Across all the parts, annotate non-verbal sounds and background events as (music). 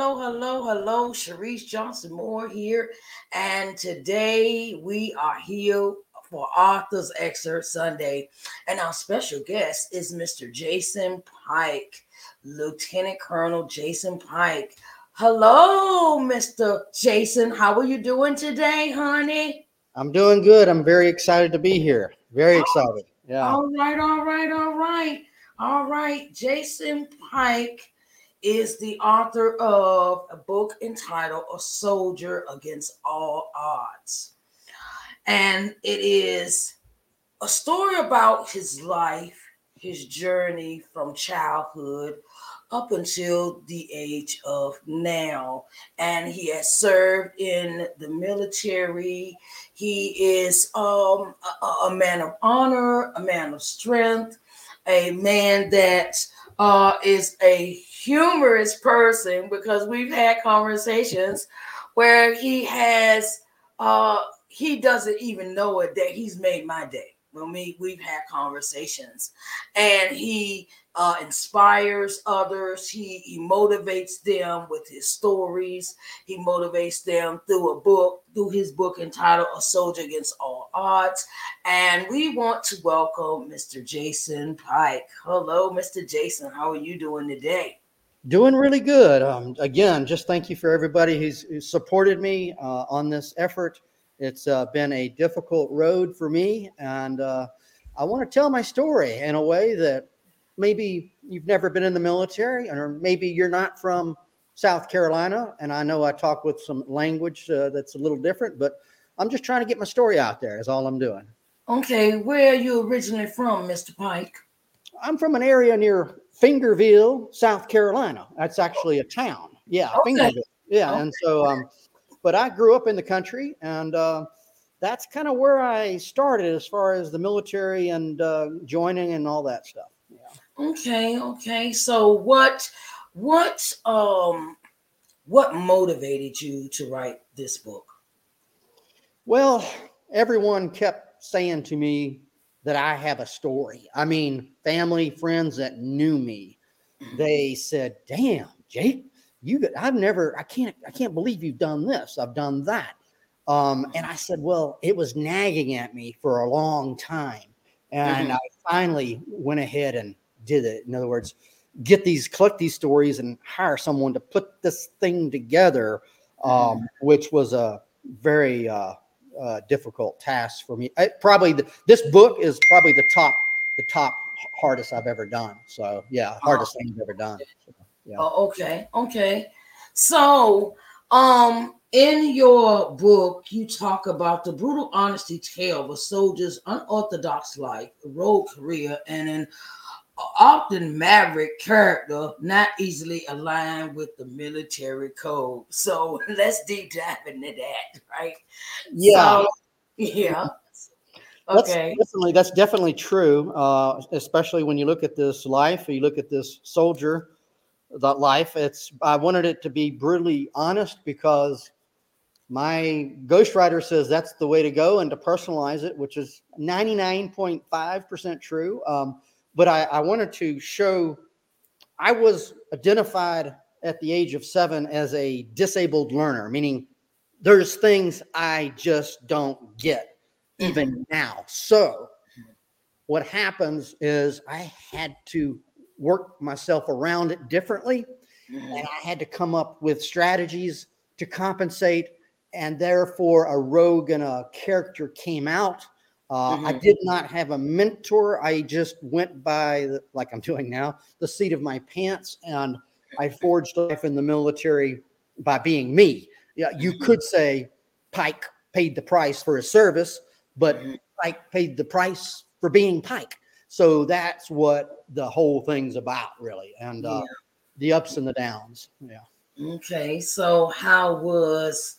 Hello. Hello, hello. Sharice Johnson Moore here. And today we are here for Author's Excerpt Sunday. And our special guest is Mr. Jason Pike, Lieutenant Colonel Jason Pike. Hello, Mr. Jason. How are you doing today, honey? I'm doing good. I'm very excited to be here. Very oh, excited. Yeah. All right, all right, all right. All right. Jason Pike is the author of a book entitled A Soldier Against All Odds. And it is a story about his life, his journey from childhood up until the age of now. And he has served in the military. He is um, a, a man of honor, a man of strength, a man that uh, is a humorous person because we've had conversations where he has uh, he doesn't even know it that he's made my day when we we've had conversations and he uh, inspires others. He, he motivates them with his stories. He motivates them through a book through his book entitled a soldier against all odds. And we want to welcome mr jason pike. Hello mr jason. How are you doing today? Doing really good. Um, again, just thank you for everybody who's, who's supported me uh, on this effort. It's uh, been a difficult road for me, and uh, I want to tell my story in a way that maybe you've never been in the military, or maybe you're not from South Carolina. And I know I talk with some language uh, that's a little different, but I'm just trying to get my story out there. Is all I'm doing. okay where are you originally from mr pike I'm from an area near Fingerville, South Carolina. That's actually a town. Yeah, Okay. Fingerville. Yeah, Okay. and so, um, but I grew up in the country, and uh, that's kind of where I started as far as the military and uh, joining and all that stuff. Yeah. Okay, okay. So what what um what motivated you to write this book? Well, everyone kept saying to me that I have a story. I mean, family, friends that knew me, they said, "Damn, Jake, you got, I've never, I can't, I can't believe you've done this. I've done that." Um, and I said, "Well, it was nagging at me for a long time, and Mhm. I finally went ahead and did it. In other words, get these, collect these stories, and hire someone to put this thing together." Um, which was a very uh, uh, difficult task for me. I, probably the, this book is probably the top the top hardest I've ever done. So yeah, hardest thing I've ever done. Yeah. Oh, okay, okay. So um in your book, you talk about the brutal honesty tale of a soldier's unorthodox life, road career, and an often maverick character not easily aligned with the military code. So (laughs) let's deep dive into that, right? Yeah. So, yeah. That's Okay. definitely that's definitely true. Uh, especially when you look at this life, or you look at this soldier, that life. It's I wanted it to be brutally honest because my ghostwriter says that's the way to go and to personalize it, which is 99.5% true. Um, but I, I wanted to show I was identified at the age of seven as a disabled learner, meaning there's things I just don't get even now. So what happens is I had to work myself around it differently Mhm. and I had to come up with strategies to compensate. And therefore, a rogue and a character came out. Uh, I Mhm. did not have a mentor. I just went by, the, like I'm doing now, the seat of my pants, and I forged life in the military by being me. Yeah, you could say Pike paid the price for his service, but Mhm. Pike paid the price for being Pike. So that's what the whole thing's about, really. And uh, the ups and the downs. Yeah. Okay, so how was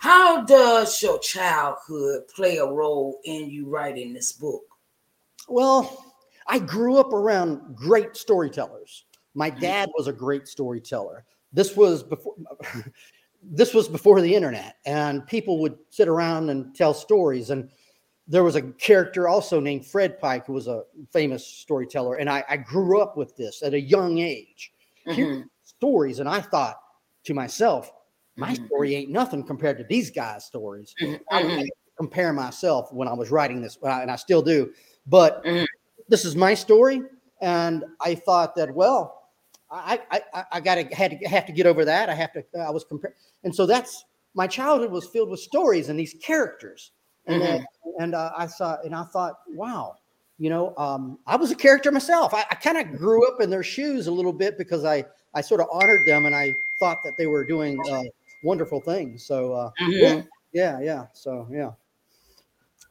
how does your childhood play a role in you writing this book? Well, I grew up around great storytellers. My dad was a great storyteller. This was before (laughs) this was before the internet, and people would sit around and tell stories. And there was a character also named Fred Pike, who was a famous storyteller. And I, I grew up with this at a young age. Here's stories, and I thought to myself, my Mhm. story ain't nothing compared to these guys' stories. I Mhm. would compare myself when I was writing this, and I still do. But Mhm. this is my story, and I thought that well, I I, I, I got to had to have to get over that. I have to. I was comparing, and so that's my childhood was filled with stories and these characters, and then, and uh, I saw and I thought, wow, you know, um, I was a character myself. I, I kind of grew up in their shoes a little bit because I I sort of honored them and I thought that they were doing uh, wonderful things. So uh, Mhm. yeah, yeah. So yeah.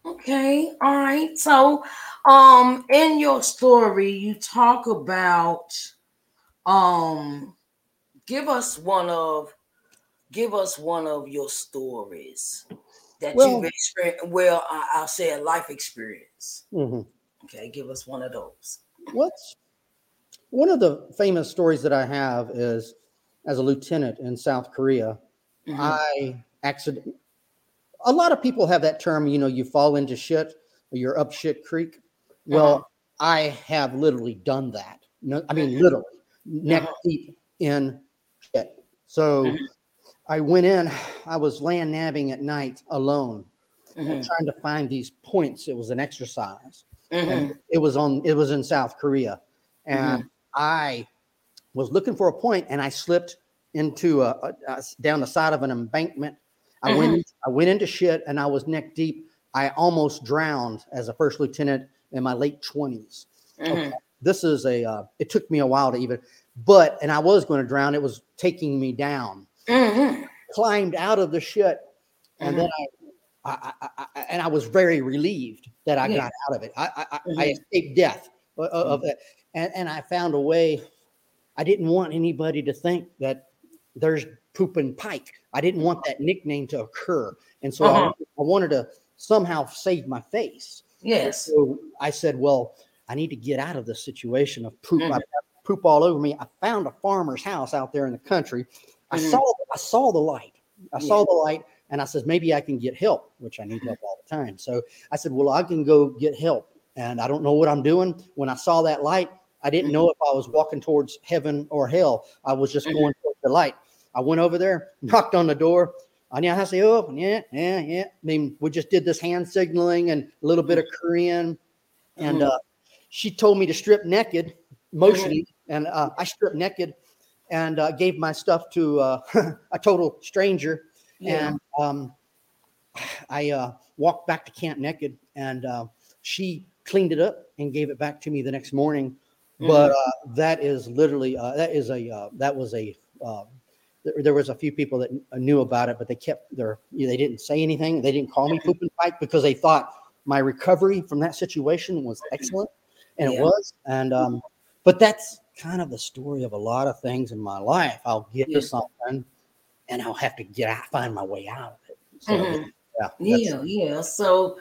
Okay, all right. So, um, in your story, you talk about, um, give us one of, give us one of your stories that Well- you've experienced. Well, I'll say a life experience. Mhm. Okay, give us one of those. What's one of the famous stories that I have is as a lieutenant in South Korea, Mhm. I accident. A lot of people have that term, you know, you fall into shit or you're up shit creek. Well, Uh-huh. I have literally done that. No, I mean, literally neck Uh-huh. deep in shit. So Mhm. I went in, I was land navving at night alone, Mhm. trying to find these points. It was an exercise Mhm. and it was on it was in South Korea, and Mm-hmm. I was looking for a point, and I slipped into a, a- a- down the side of an embankment. I Mm-hmm. went I went into shit, and I was neck deep. I almost drowned as a first lieutenant in my late twenties. Mhm. This is a uh, it took me a while to even, but and I was going to drown. It was taking me down. Mhm. Climbed out of the shit, and then Mm-hmm. I, I, I, I and I was very relieved that I Yeah. got out of it. I, I, Mhm. escaped death of it, and and I found a way. I didn't want anybody to think that there's pooping Pike. I didn't want that nickname to occur, and so I, Uh-huh. I wanted to somehow save my face. Yes. So I said, well, I need to get out of this situation of poop. Mhm. I've got poop all over me. I found a farmer's house out there in the country. I mm. saw I saw the light. I yeah. saw the light and I said, maybe I can get help, which I need help all the time. So I said, well, I can go get help. And I don't know what I'm doing. When I saw that light, I didn't mm-hmm. know if I was walking towards heaven or hell. I was just mm-hmm. going towards the light. I went over there, knocked on the door. I knew how to say, oh, yeah, yeah, yeah. I mean, we just did this hand signaling and a little bit of Korean. And uh, she told me to strip naked, motioning and uh, I stripped naked and uh, gave my stuff to uh, (laughs) a total stranger. Yeah. And um, I uh, walked back to camp naked, and uh, she cleaned it up and gave it back to me the next morning. But uh, that is literally uh, that is a uh, that was a uh, there, was a few people that knew about it, but they kept their they didn't say anything. They didn't call me pooping Pike because they thought my recovery from that situation was excellent, and Yeah. it was. And um, but that's kind of the story of a lot of things in my life. I'll get Yeah. to something, and I'll have to get out, find my way out of it. So, Mhm. yeah, Yeah, yeah. So,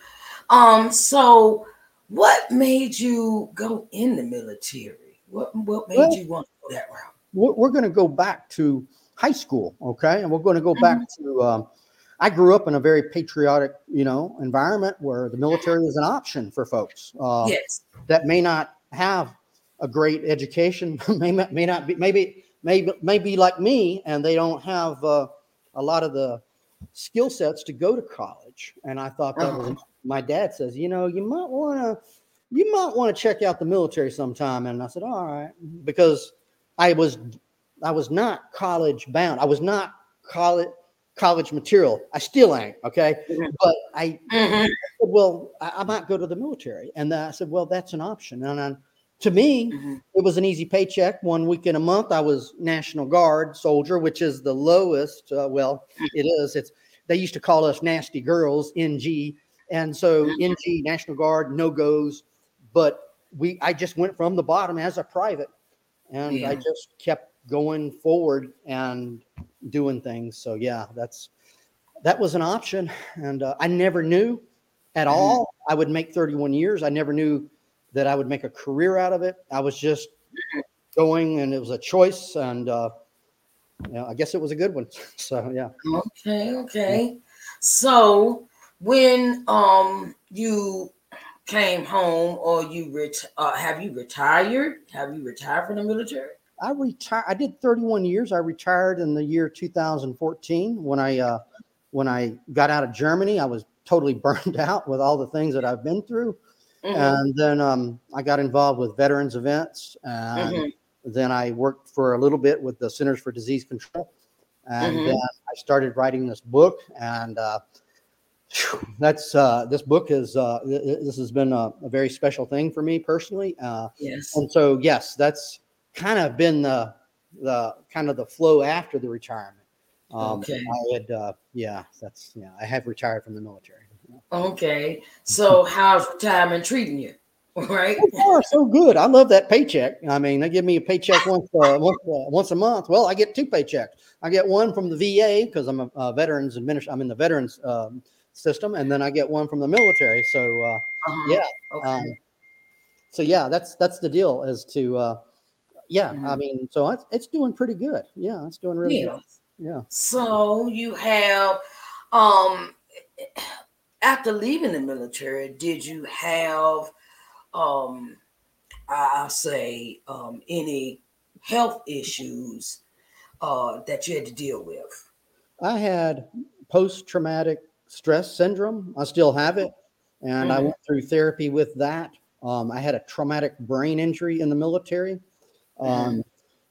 um, so what made you go in the military? What what made Well- you want to go that route? we're, we're going to go back to high school okay and we're going to go back to um, i grew up in a very patriotic you know environment where the military is an option for folks uh, yes. that may not have a great education (laughs) may, not- may not be maybe maybe maybe like me and they don't have uh, a lot of the skill sets to go to college and i thought that was Uh-huh. my dad says you know you might want to you might want to check out the military sometime and i said all right because i was i was not college bound i was not college college material i still ain't okay Mhm. but i Mhm. said, well, I, I might go to the military. And I said, well, that's an option. And I, to me, Mhm. it was an easy paycheck. One weekend a month, I was National Guard soldier, which is the lowest. Uh, well, it is. It's they used to call us nasty girls, NG, and so NG National Guard no goes. But we, I just went from the bottom as a private, and I just kept going forward and doing things. So yeah, that's that was an option, and uh, I never knew at Mhm. all I would make 31 years. I never knew that I would make a career out of it. I was just going, and it was a choice, and uh, you know, I guess it was a good one. (laughs) So yeah, Okay, okay. So when um you came home or you ret- uh, have you retired? Have you retired from the military? I retired. I did 31 years. I retired in the year 2014 when I uh, when I got out of Germany. I was totally (laughs) burned out with all the things that I've been through, Mhm. and then um, I got involved with veterans events, and Mhm. then I worked for a little bit with the Centers for Disease Control, and Mhm. then I started writing this book, and uh, that's uh, this book is uh, th- th- this has been a, a very special thing for me personally. Uh, Yes. and so, yes, that's kind of been the the kind of the flow after the retirement. Um, Okay. I had, uh, yeah, that's yeah. I have retired from the military. Okay. So how's retirement treating you? (laughs) Right? So far, so good. I love that paycheck. I mean, they give me a paycheck once uh, once, uh, once a month. Well, I get two paychecks. I get one from the VA because I'm a, uh veterans administrator. I'm in the veterans um, system, and then I get one from the military. So, uh, Uh-huh. yeah. Okay. Um, so yeah, that's that's the deal. As to uh, yeah, I Mhm. mean, so it's, it's doing pretty good. Yeah, it's doing really yeah. good. Yeah. So you have um after leaving the military, did you have um I- say um any health issues uh that you had to deal with? I had post traumatic stress syndrome. I still have it. And I Mhm. went through therapy with that. Um, I had a traumatic brain injury in the military. Um,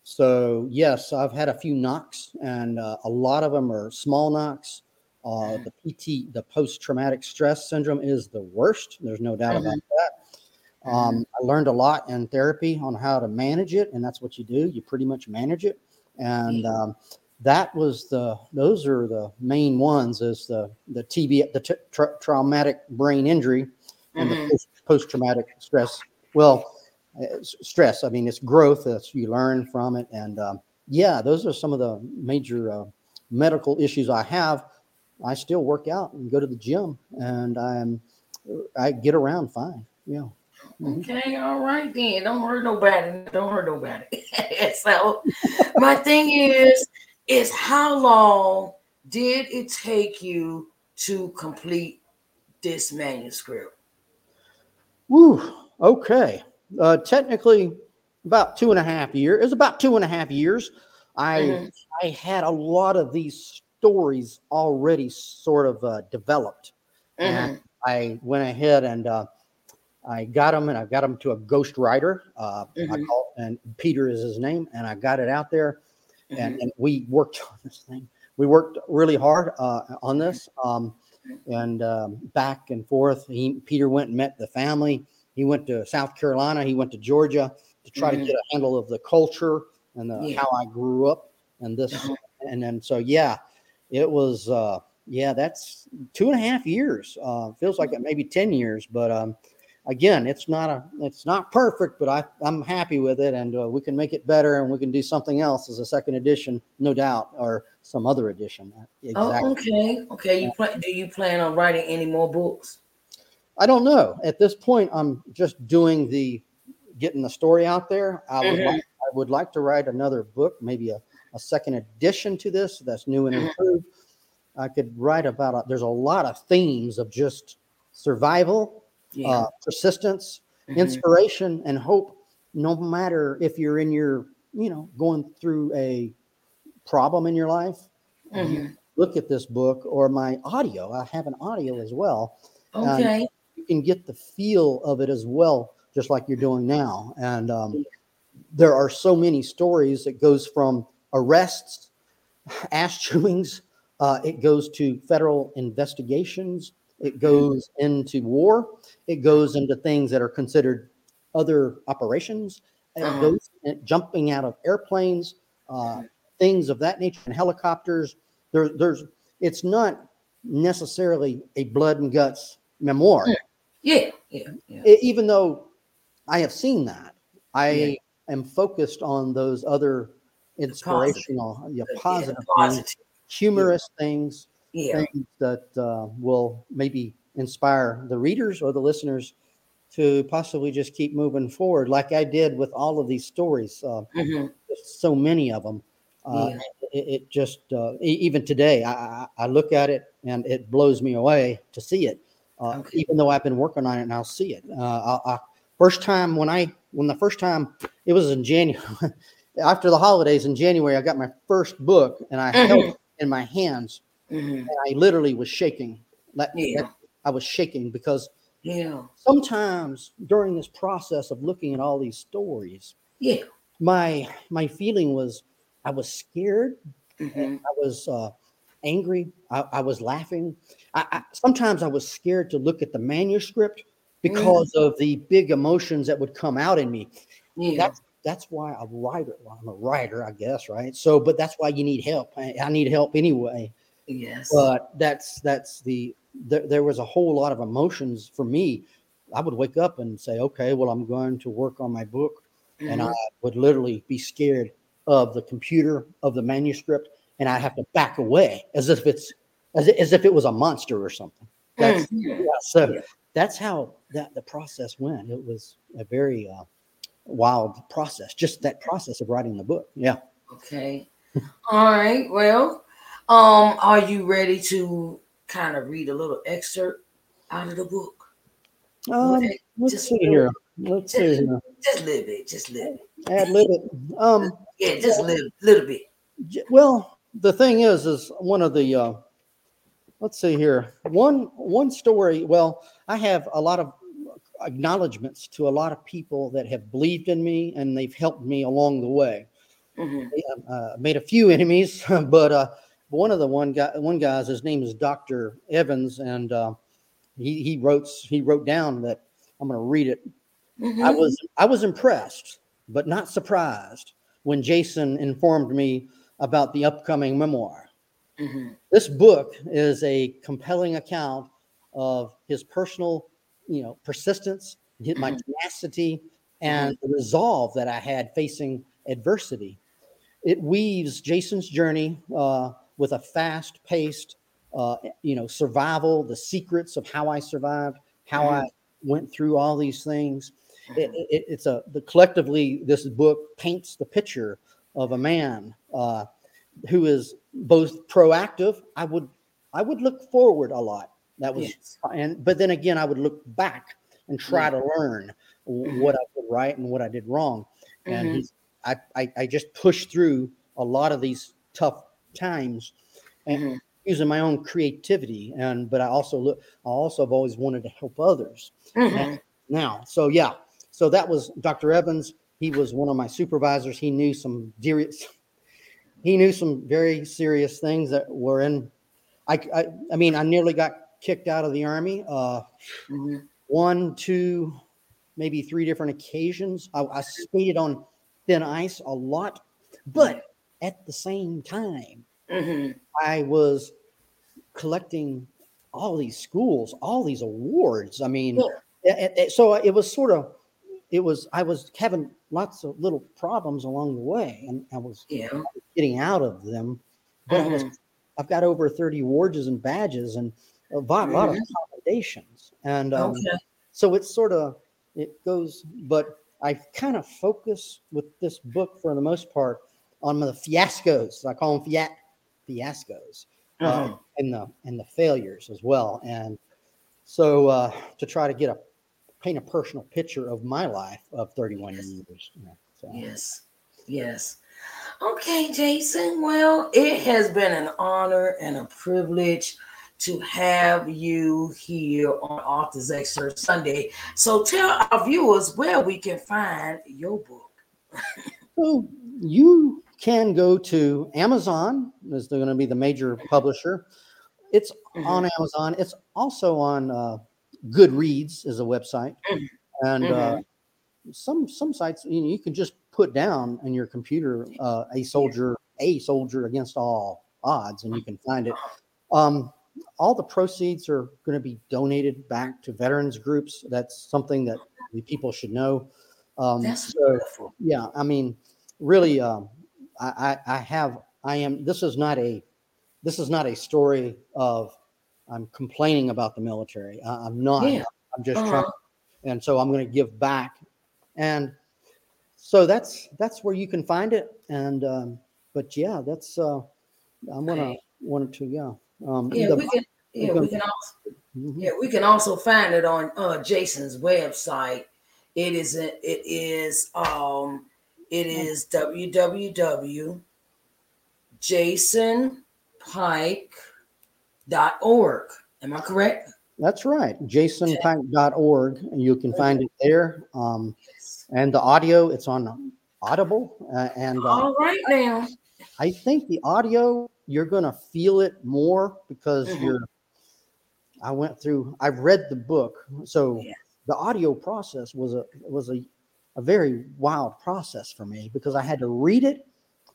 so, yes, I've had a few knocks, and uh, a lot of them are small knocks. Uh, the PT, the post traumatic stress syndrome, is the worst. There's no doubt about that. Um, I learned a lot in therapy on how to manage it, and that's what you do. You pretty much manage it. And um, that was the those are the main ones is the the TB the t- tra- traumatic brain injury and Mhm. the post traumatic stress. Well, uh, stress. I mean, it's growth that you learn from it, and um, yeah, those are some of the major uh, medical issues I have. I still work out and go to the gym, and I'm I get around fine. Yeah. Mhm. Okay, all right then. Don't hurt nobody. Don't hurt nobody. (laughs) so my thing is, is how long did it take you to complete this manuscript? Woo. Okay. Uh, technically, about two and a half years. It was about two and a half years. I Mhm. I had a lot of these stories already sort of uh, developed, and Mhm. I went ahead and uh, I got them, and I got them to a ghost writer. Uh, I Mhm. call, and Peter is his name, and I got it out there, and, Mhm. and we worked (laughs) on this thing. We worked really hard uh, on this, um, and um, back and forth. He, Peter went and met the family. He went to South Carolina. He went to Georgia to try to get a handle of the culture and the, Yeah. how I grew up and this. Uh-huh. And then so yeah, it was uh, yeah. That's two and a half years. Uh, feels like it maybe ten years, but um, again, it's not a it's not perfect, but I I'm happy with it, and uh, we can make it better, and we can do something else as a second edition, no doubt, or some other edition. Exactly. Oh, okay. Okay. You plan? Do you plan on writing any more books? I don't know. At this point, I'm just doing the getting the story out there. I would Mhm. like I would like to write another book, maybe a, a second edition to this that's new and Mhm. improved. I could write about a, there's a lot of themes of just survival, uh, persistence, Mhm. inspiration, and hope. No matter if you're in your, you know, going through a problem in your life, Mhm. look at this book or my audio. I have an audio as well Okay. you can get the feel of it as well, just like you're doing now. And um, there are so many stories. It goes from arrests, ass chewings, uh, it goes to federal investigations, it goes into war, it goes into things that are considered other operations, it Uh-huh. goes jumping out of airplanes, uh, things of that nature, and helicopters. There, there's, it's not necessarily a blood and guts memoir. Yeah. Yeah. Yeah. E- even though I have seen that, I Yeah. am focused on those other inspirational, yeah, Yeah, positive, things, positive. humorous things, Yeah. things that uh, will maybe inspire the readers or the listeners to possibly just keep moving forward, like I did with all of these stories. Uh, Mhm. so many of them. Uh, Yeah. it, it just uh, even today, I, I, I look at it and it blows me away to see it. Uh, Okay. Even though I've been working on it and I'll see it. Uh, I, I, first time when I when the first time it was in January, (laughs) after the holidays in January, I got my first book and I held Mhm. it in my hands Mhm. and I literally was shaking. Like, Yeah. I was shaking because Yeah. sometimes during this process of looking at all these stories, Yeah. my my feeling was I was scared, Mhm. I was uh, angry, I, I was laughing. I, I, sometimes I was scared to look at the manuscript because of the big emotions that would come out in me. Yeah. That's that's why a writer. Well, I'm a writer, I guess, right? So, but that's why you need help. I, I need help anyway. yes. But that's that's the there, there was a whole lot of emotions for me. I would wake up and say, okay, well, I'm going to work on my book, and I would literally be scared of the computer of the manuscript, and I have to back away as if it's as, as if it was a monster or something. That's Mhm. yeah, so Yeah. that's how that the process went. It was a very uh, wild process. Just that process of writing the book. Yeah. Okay. All right. Well, um, are you ready to kind of read a little excerpt out of the book? Um, Just- let's see here. Let's see just- here. Just a little bit. Just a little bit. Ad lib it. Um, Yeah, just a little, little bit. well, the thing is, is one of the. Uh, let's see here. One one story. Well, I have a lot of acknowledgments to a lot of people that have believed in me and they've helped me along the way. Mhm. uh, made a few enemies, (laughs) but uh, one of the one guy, one guy's his name is Doctor Evans, and uh, he he wrote he wrote down that I'm going to read it. I Mhm. was I was impressed, but not surprised when Jason informed me about the upcoming memoir. Mhm. This book is a compelling account of his personal, you know, persistence, my Mhm. tenacity, and the resolve that I had facing adversity. It weaves Jason's journey uh, with a fast-paced, uh, you know, survival, the secrets of how I survived, how I went through all these things. It, it, it's a the collectively this book paints the picture of a man uh, who is both proactive. I would I would look forward a lot. That was Yes. and but then again I would look back and try to learn Mhm. what I did right and what I did wrong. And Mhm. he's I, I I just pushed through a lot of these tough times and Mhm. using my own creativity and but I also look I also have always wanted to help others Mhm. now. So yeah, so that was Dr. Evans. He was one of my supervisors. He knew some serious, he knew some very serious things that were in. I, I, I mean, I nearly got kicked out of the army. Uh, one, two, maybe three different occasions. I, I skated on thin ice a lot, but at the same time, Mhm. I was collecting all these schools, all these awards. I mean, Yeah. it- it- so it was sort of, it was, I was having lots of little problems along the way and I was Yeah. getting out of them. But I was, Mhm. I've got over 30 awards and badges and a lot, lot of Mhm. accommodations. And um, Okay. so it's sort of, it goes, but I kind of focus with this book for the most part on the fiascos. I call them fiat fiascos uh, Mhm. and the and the failures as well. And so uh, to try to get a paint a personal picture of my life of 31 years. you know, so. Yes. Yes. Okay, Jason. Well, it has been an honor and a privilege to have you here on Authors Excerpt Sunday. So tell our viewers where we can find your book. So you can go to Amazon, is going to be the major publisher. It's on Amazon. It's also on uh, Goodreads is a website, Mhm. and uh, some some sites you, know, you can just put down in your computer uh, a soldier a soldier against all odds, and you can find it. Um, all the proceeds are going to be donated back to veterans groups. That's something that the people should know. Um, That's so, wonderful. yeah, I mean, really, um, I, I, I have, I am. This is not a, this is not a story of I'm complaining about the military. I, I'm not. Yeah. I'm just Uh-huh. trying, and so I'm going to give back, and so that's that's where you can find it. And um, but yeah, that's uh, I'm gonna Okay. wanted to yeah. Um, Yeah, the- we can. Yeah, we can also. mhm. Yeah, we can also find it on uh, Jason's website. It is it is um It is www.jasonpike.org. Am I correct? That's right. jasonpike.org. And you can find it there. Um, and the audio, it's on Audible. Uh, and uh, all right now. I think the audio, you're going to feel it more because Mhm. you're. I went through, I've read the book. So Yeah. the audio process was a was a, a very wild process for me because I had to read it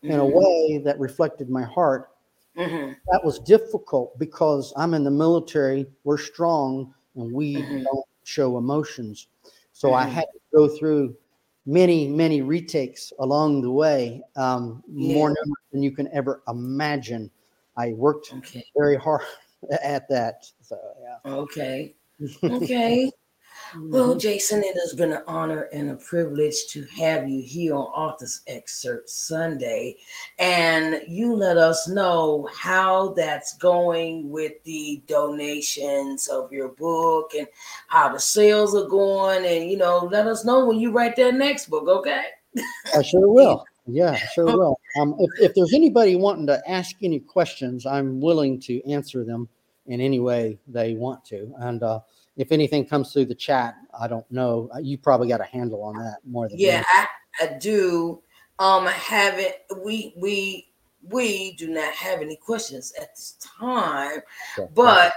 in a Mhm. way that reflected my heart Mhm. that was difficult because I'm in the military. We're strong and we Mhm. don't show emotions. So I Mhm. had to go through many, many retakes along the way, um, more Yeah. numbers than you can ever imagine. I worked Okay. very hard (laughs) at that. So yeah. Okay. (laughs) Okay. Well, Mhm. Jason, it has been an honor and a privilege to have you here on Authors Excerpt Sunday. And you let us know how that's going with the donations of your book and how the sales are going. And, you know, let us know when you write that next book, okay? I sure will. Yeah, I sure will. Um, if, if there's anybody wanting to ask any questions, I'm willing to answer them in any way they want to. And uh, if anything comes through the chat, I don't know. Uh, You probably got a handle on that more than Yeah. I, I do. Um, I haven't. We we we do not have any questions at this time, Sure. but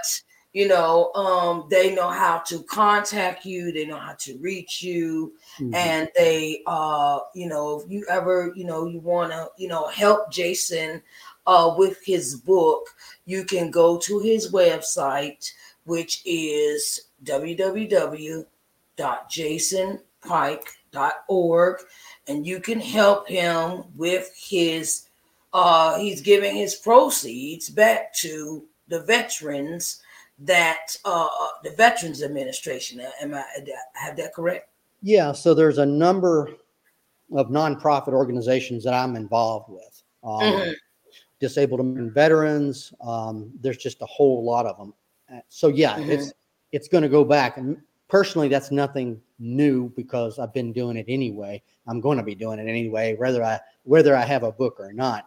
you know, um, they know how to contact you. They know how to reach you, Mhm. and they, uh, you know, if you ever, you know, you want to, you know, help Jason, uh, with his book, you can go to his website, which is www.jasonpike.org and you can help him with his uh he's giving his proceeds back to the veterans that uh the veterans administration am i I have that correct Yeah, so there's a number of nonprofit organizations that I'm involved with. Um, Mhm. Disabled American veterans. Um, there's just a whole lot of them. Uh, So yeah, Mhm. it's it's going to go back. And personally, that's nothing new because I've been doing it anyway. I'm going to be doing it anyway, whether I whether I have a book or not.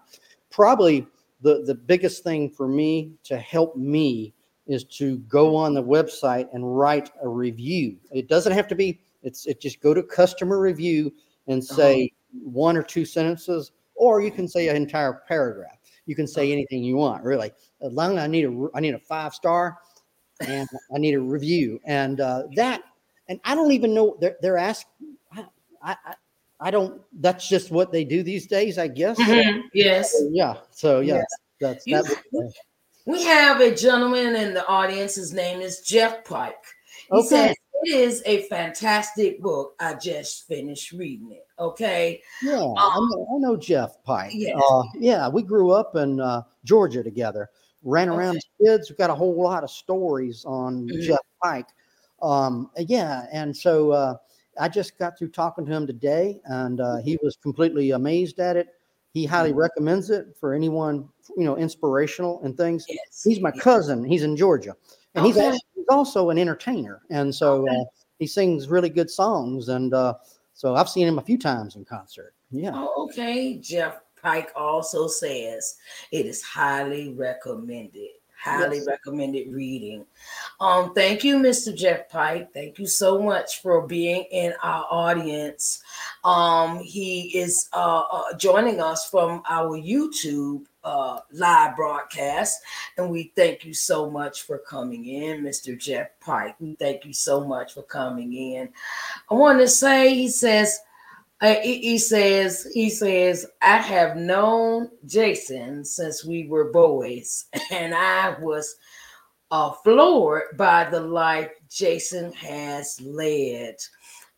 Probably the the biggest thing for me to help me is to go on the website and write a review. It doesn't have to be. It's it just go to customer review and uh-huh. say one or two sentences, or you can say an entire paragraph. You can say uh-huh. anything you want, really. As long as I need a I need a five star, and I need a review, and uh, that, and I don't even know they're they're asking. I, I I don't. That's just what they do these days, I guess. Mhm. yes So, yeah. So yeah, Yes. that's You- that. was- we have a gentleman in the audience his name is jeff pike he Okay. says it is a fantastic book i just finished reading it okay Yeah, I know, I know Jeff Pike. Yes. Uh, yeah, we grew up in uh, Georgia together. Ran around as kids. We've got a whole lot of stories on Mhm. Jeff Pike. Um, yeah, and so uh, I just got through talking to him today, and uh, he was completely amazed at it. He highly Mhm. recommends it for anyone, you know, inspirational and things. yes He's my cousin. He's in Georgia, and he's, Okay. also, he's also an entertainer, and so Okay. uh, he sings really good songs. And uh, so I've seen him a few times in concert. Yeah. Oh, okay. Jeff Pike also says it is highly recommended. Highly Yes. recommended reading. Um, thank you, Mr. Jeff Pike. Thank you so much for being in our audience. Um, he is uh, uh, joining us from our YouTube uh, live broadcast, and we thank you so much for coming in, Mr. Jeff Pike. Thank you so much for coming in. I want to say, he says, uh, he, he says, he says, I have known Jason since we were boys, (laughs) and I was uh, floored by the life Jason has led.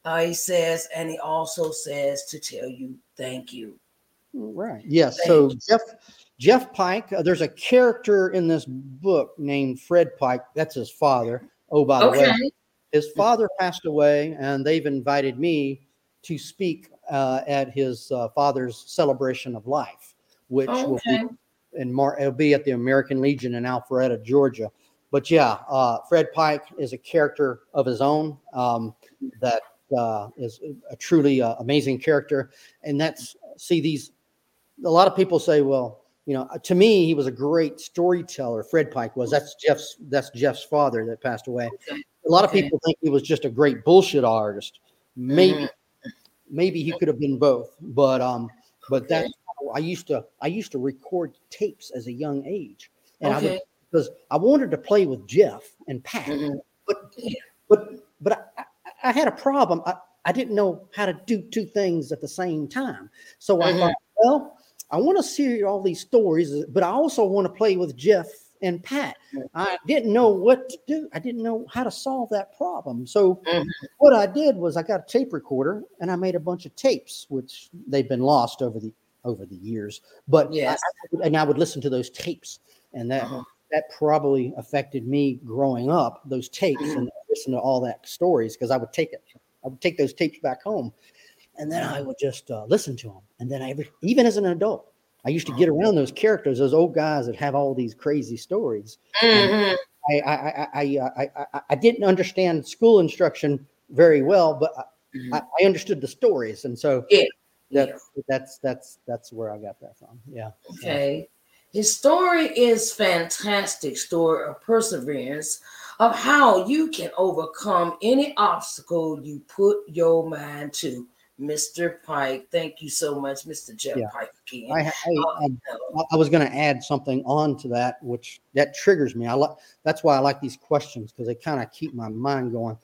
Uh, he says, and he also says to tell you thank you. Right. Yes. So Jeff Jeff Pike. Uh, there's a character in this book named Fred Pike. That's his father. Oh, by the Okay. way, his father passed away, and they've invited me to speak uh, at his uh, father's celebration of life, which will be in Mar- it'll be at the American Legion in Alpharetta, Georgia. But yeah, uh, Fred Pike is a character of his own um, that uh, is a truly uh, amazing character, and that's see these. A lot of people say, well, you know, to me, he was a great storyteller. Fred Pike was. That's Jeff's. That's Jeff's father that passed away. A lot of Okay. people think he was just a great bullshit artist. Maybe, Mhm. Maybe he could have been both. But um, but Okay. that's I used to. I used to record tapes as a young age, and I would because I wanted to play with Jeff and Pat. Mhm. But but but I, I, I had a problem. I, I didn't know how to do two things at the same time. So I Mhm. thought, well, I want to see all these stories, but I also want to play with Jeff and Pat. I didn't know what to do. I didn't know how to solve that problem. So Mhm. what I did was I got a tape recorder and I made a bunch of tapes, which they've been lost over the over the years. But Yes. I, and I would listen to those tapes, and that Uh-huh. that probably affected me growing up. Those tapes Mhm. and listen to all that stories because I would take it. I would take those tapes back home, and then I would just uh, listen to them. And then I even as an adult, I used to get around those characters, those old guys that have all these crazy stories. Mhm. I I I I, uh, I, I, I didn't understand school instruction very well, but I, Mhm. I, I understood the stories, and so Yeah. that's that's that's that's where I got that from. Yeah. Okay. His story is fantastic story of perseverance of how you can overcome any obstacle you put your mind to. Mr. Pike, thank you so much, Mr. Jeff Yeah. Pike again. I, I, Uh, I- I was going to add something on to that, which that triggers me. I like that's why I like these questions because they kind of keep my mind going.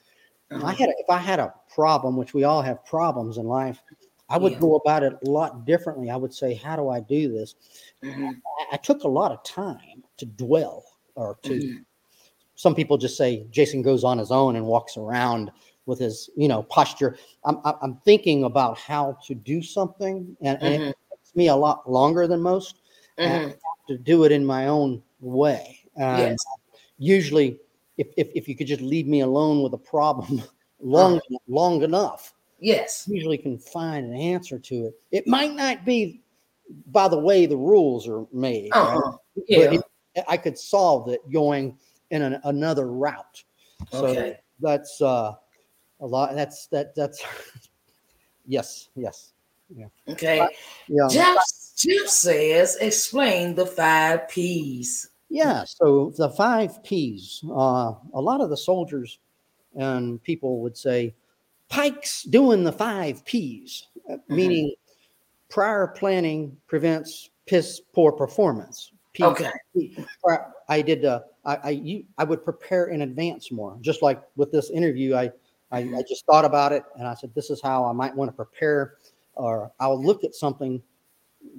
uh-huh. I had a, if I had a problem, which we all have problems in life, I would Yeah. go about it a lot differently. I would say, how do I do this? Mhm. I, took a lot of time to dwell or to. Mhm. Some people just say Jason goes on his own and walks around with his, you know, posture. I'm I'm- thinking about how to do something, and, and Mhm. it takes me a lot longer than most and I Mhm. have to do it in my own way. And Yes. usually, if, if, if you could just leave me alone with a problem (laughs) long Uh-huh. long enough, Yes. usually can find an answer to it. It might not be by the way the rules are made. Uh-huh. but Yeah. it- I could solve it going in an, another route. So Okay. that's uh, a lot. That's that that's (laughs) yes, yes, Okay. yeah. Jeff, Jeff says, explain the five P's. Yeah, so the five P's. Uh, a lot of the soldiers and people would say, Pike's doing the five P's, uh, meaning prior planning prevents piss poor performance. P- Okay. P- I did. Uh, I I, you, I would prepare in advance more. Just like with this interview, I, I I just thought about it and I said, this is how I might want to prepare, or I'll look at something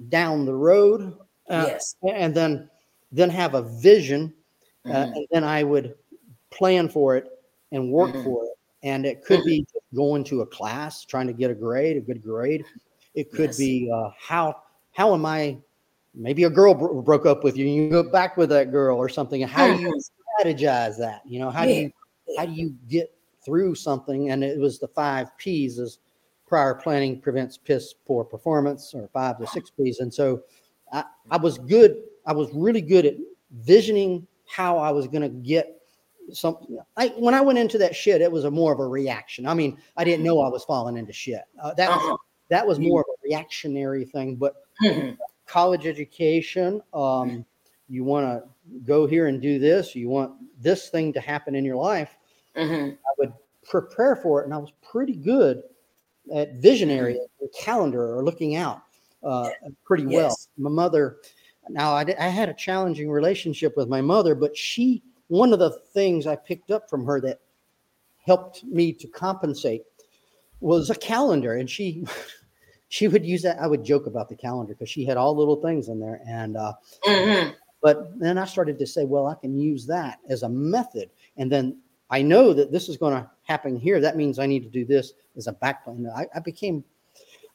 down the road. uh, yes. and then then have a vision uh, Mhm. and then i would plan for it and work Mhm. for it and it could be going to a class trying to get a grade a good grade it could Yes. be uh, how how am i maybe a girl bro- broke up with you and you go back with that girl or something how do you (laughs) strategize that you know how do you how do you get through something and it was the five p's is prior planning prevents piss poor performance or five to six p's and so I, I was good i was really good at visioning how i was going to get something I, when i went into that shit it was a more of a reaction i mean i didn't know i was falling into shit uh, that Uh-huh. that was more of a reactionary thing but Mhm. college education um, you want to go here and do this you want this thing to happen in your life Mhm. I would prepare for it, and I was pretty good at visionary, or calendar, or looking out uh, pretty well. My mother, now I, I had a challenging relationship with my mother, but she, one of the things I picked up from her that helped me to compensate was a calendar, and she. (laughs) She would use that. I would joke about the calendar because she had all little things in there, and uh, Mhm. but then I started to say, well, I can use that as a method. And then I know that this is going to happen here. That means I need to do this as a backplane. I, I became,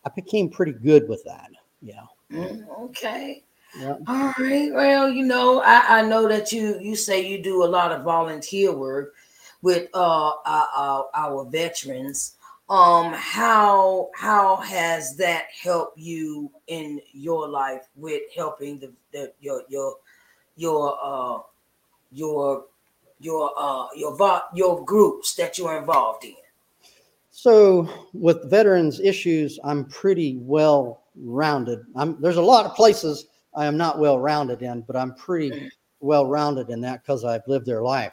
I became pretty good with that. Yeah. Mm, Okay. Yeah. All right. Well, you know, I, I know that you you say you do a lot of volunteer work with uh our, our, our veterans. Um, how how has that helped you in your life with helping the, the your your your uh your your uh your your groups that you're involved in? So with veterans issues, I'm pretty well rounded. I'm there's a lot of places I am not well rounded in, but I'm pretty well rounded in that because I've lived their life.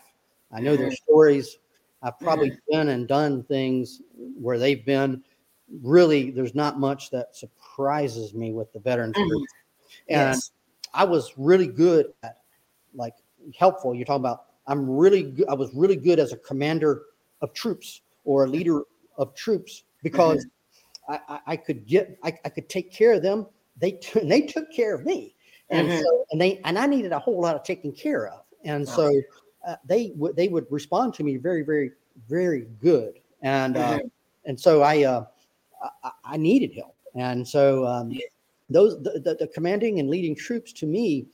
I know their mm-hmm. stories. I've probably mm-hmm. been and done things where they've been. Really, there's not much that surprises me with the veterans group. Mm-hmm. And Yes. I was really good at like helpful. You're talking about I'm really good. I was really good as a commander of troops or a leader of troops because I, I, I could get I, I could take care of them. They t- (laughs) they took care of me, and Mhm. so and they and I needed a whole lot of taking care of, and so uh, they would they would respond to me very very very good, and uh, and so I uh, I, I- needed help, and so um, those the, the, the commanding and leading troops to me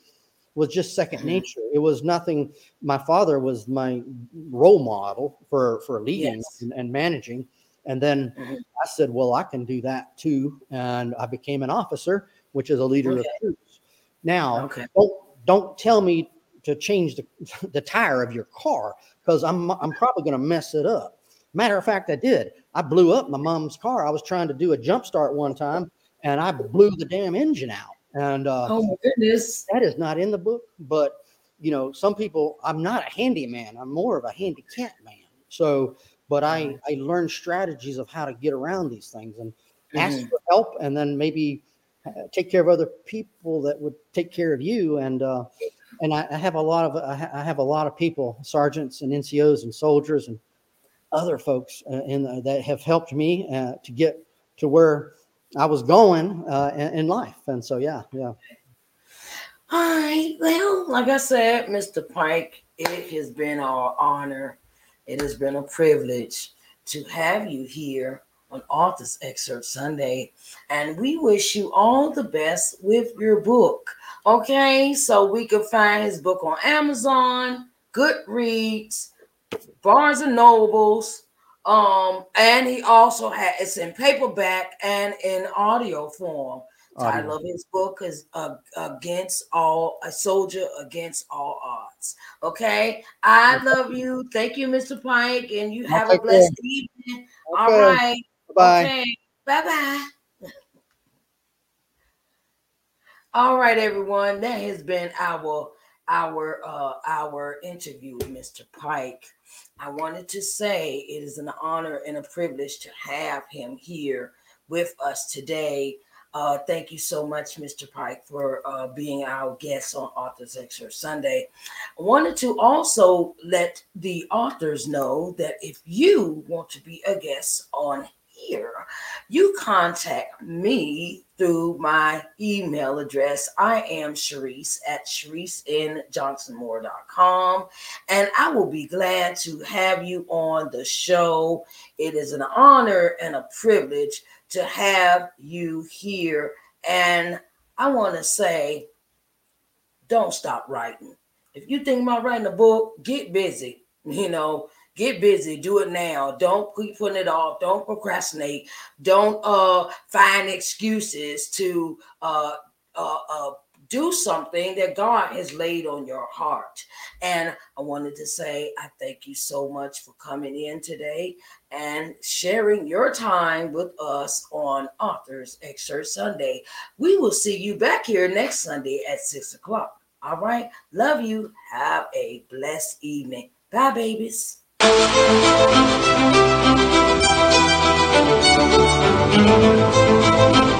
was just 2nd Mhm. nature. It was nothing. My father was my role model for for leading Yes. and, and managing, and then Mhm. I said, well, I can do that too, and I became an officer, which is a leader of troops. Now, Okay. don't don't tell me to change the, (laughs) the tire of your car because I'm I'm probably going to mess it up. Matter of fact, I did. I blew up my mom's car. I was trying to do a jump start one time, and I blew the damn engine out. And uh, Oh my goodness. that is not in the book, but you know, some people. I'm not a handyman. I'm more of a handicap man. So, but I I learned strategies of how to get around these things and ask Mhm. for help, and then maybe uh, take care of other people that would take care of you. And uh, and I, I have a lot of I I have a lot of people, sergeants and NCOs and soldiers and other folks uh, in the, that have helped me uh, to get to where I was going uh, in, in life. And so, yeah, yeah. All right. Well, like I said, Mr. Pike, it has been our honor. It has been a privilege to have you here on Authors Excerpt Sunday. And we wish you all the best with your book. Okay. So we can find his book on Amazon, Goodreads, Barnes and Nobles. Um, and he also has it's in paperback and in audio form. Title of his book is uh, "Against All a Soldier Against All Odds." Okay, I love you. Thank you, Mr. Pike, and you have a take care. blessed evening. All Okay, right. Bye. Okay. Bye bye. (laughs) All right, everyone. That has been our our uh our interview with Mr. Pike. I wanted to say it is an honor and a privilege to have him here with us today. Uh, thank you so much, Mr. Pike, for uh, being our guest on Authors Excerpt Sunday. I wanted to also let the authors know that if you want to be a guest on here, you contact me through my email address. I am Sharice at ShariceNJohnsonMoore.com, and I will be glad to have you on the show. It is an honor and a privilege to have you here. And I want to say, don't stop writing. If you think about writing a book, get busy. (laughs) You know, get busy. Do it now. Don't keep putting it off. Don't procrastinate. Don't uh find excuses to uh uh, uh do something that God has laid on your heart. And I wanted to say, I thank you so much for coming in today and sharing your time with us on Authors Excerpt Sunday. We will see you back here next Sunday at six o'clock. All right. Love you. Have a blessed evening. Bye, babies. Thank you.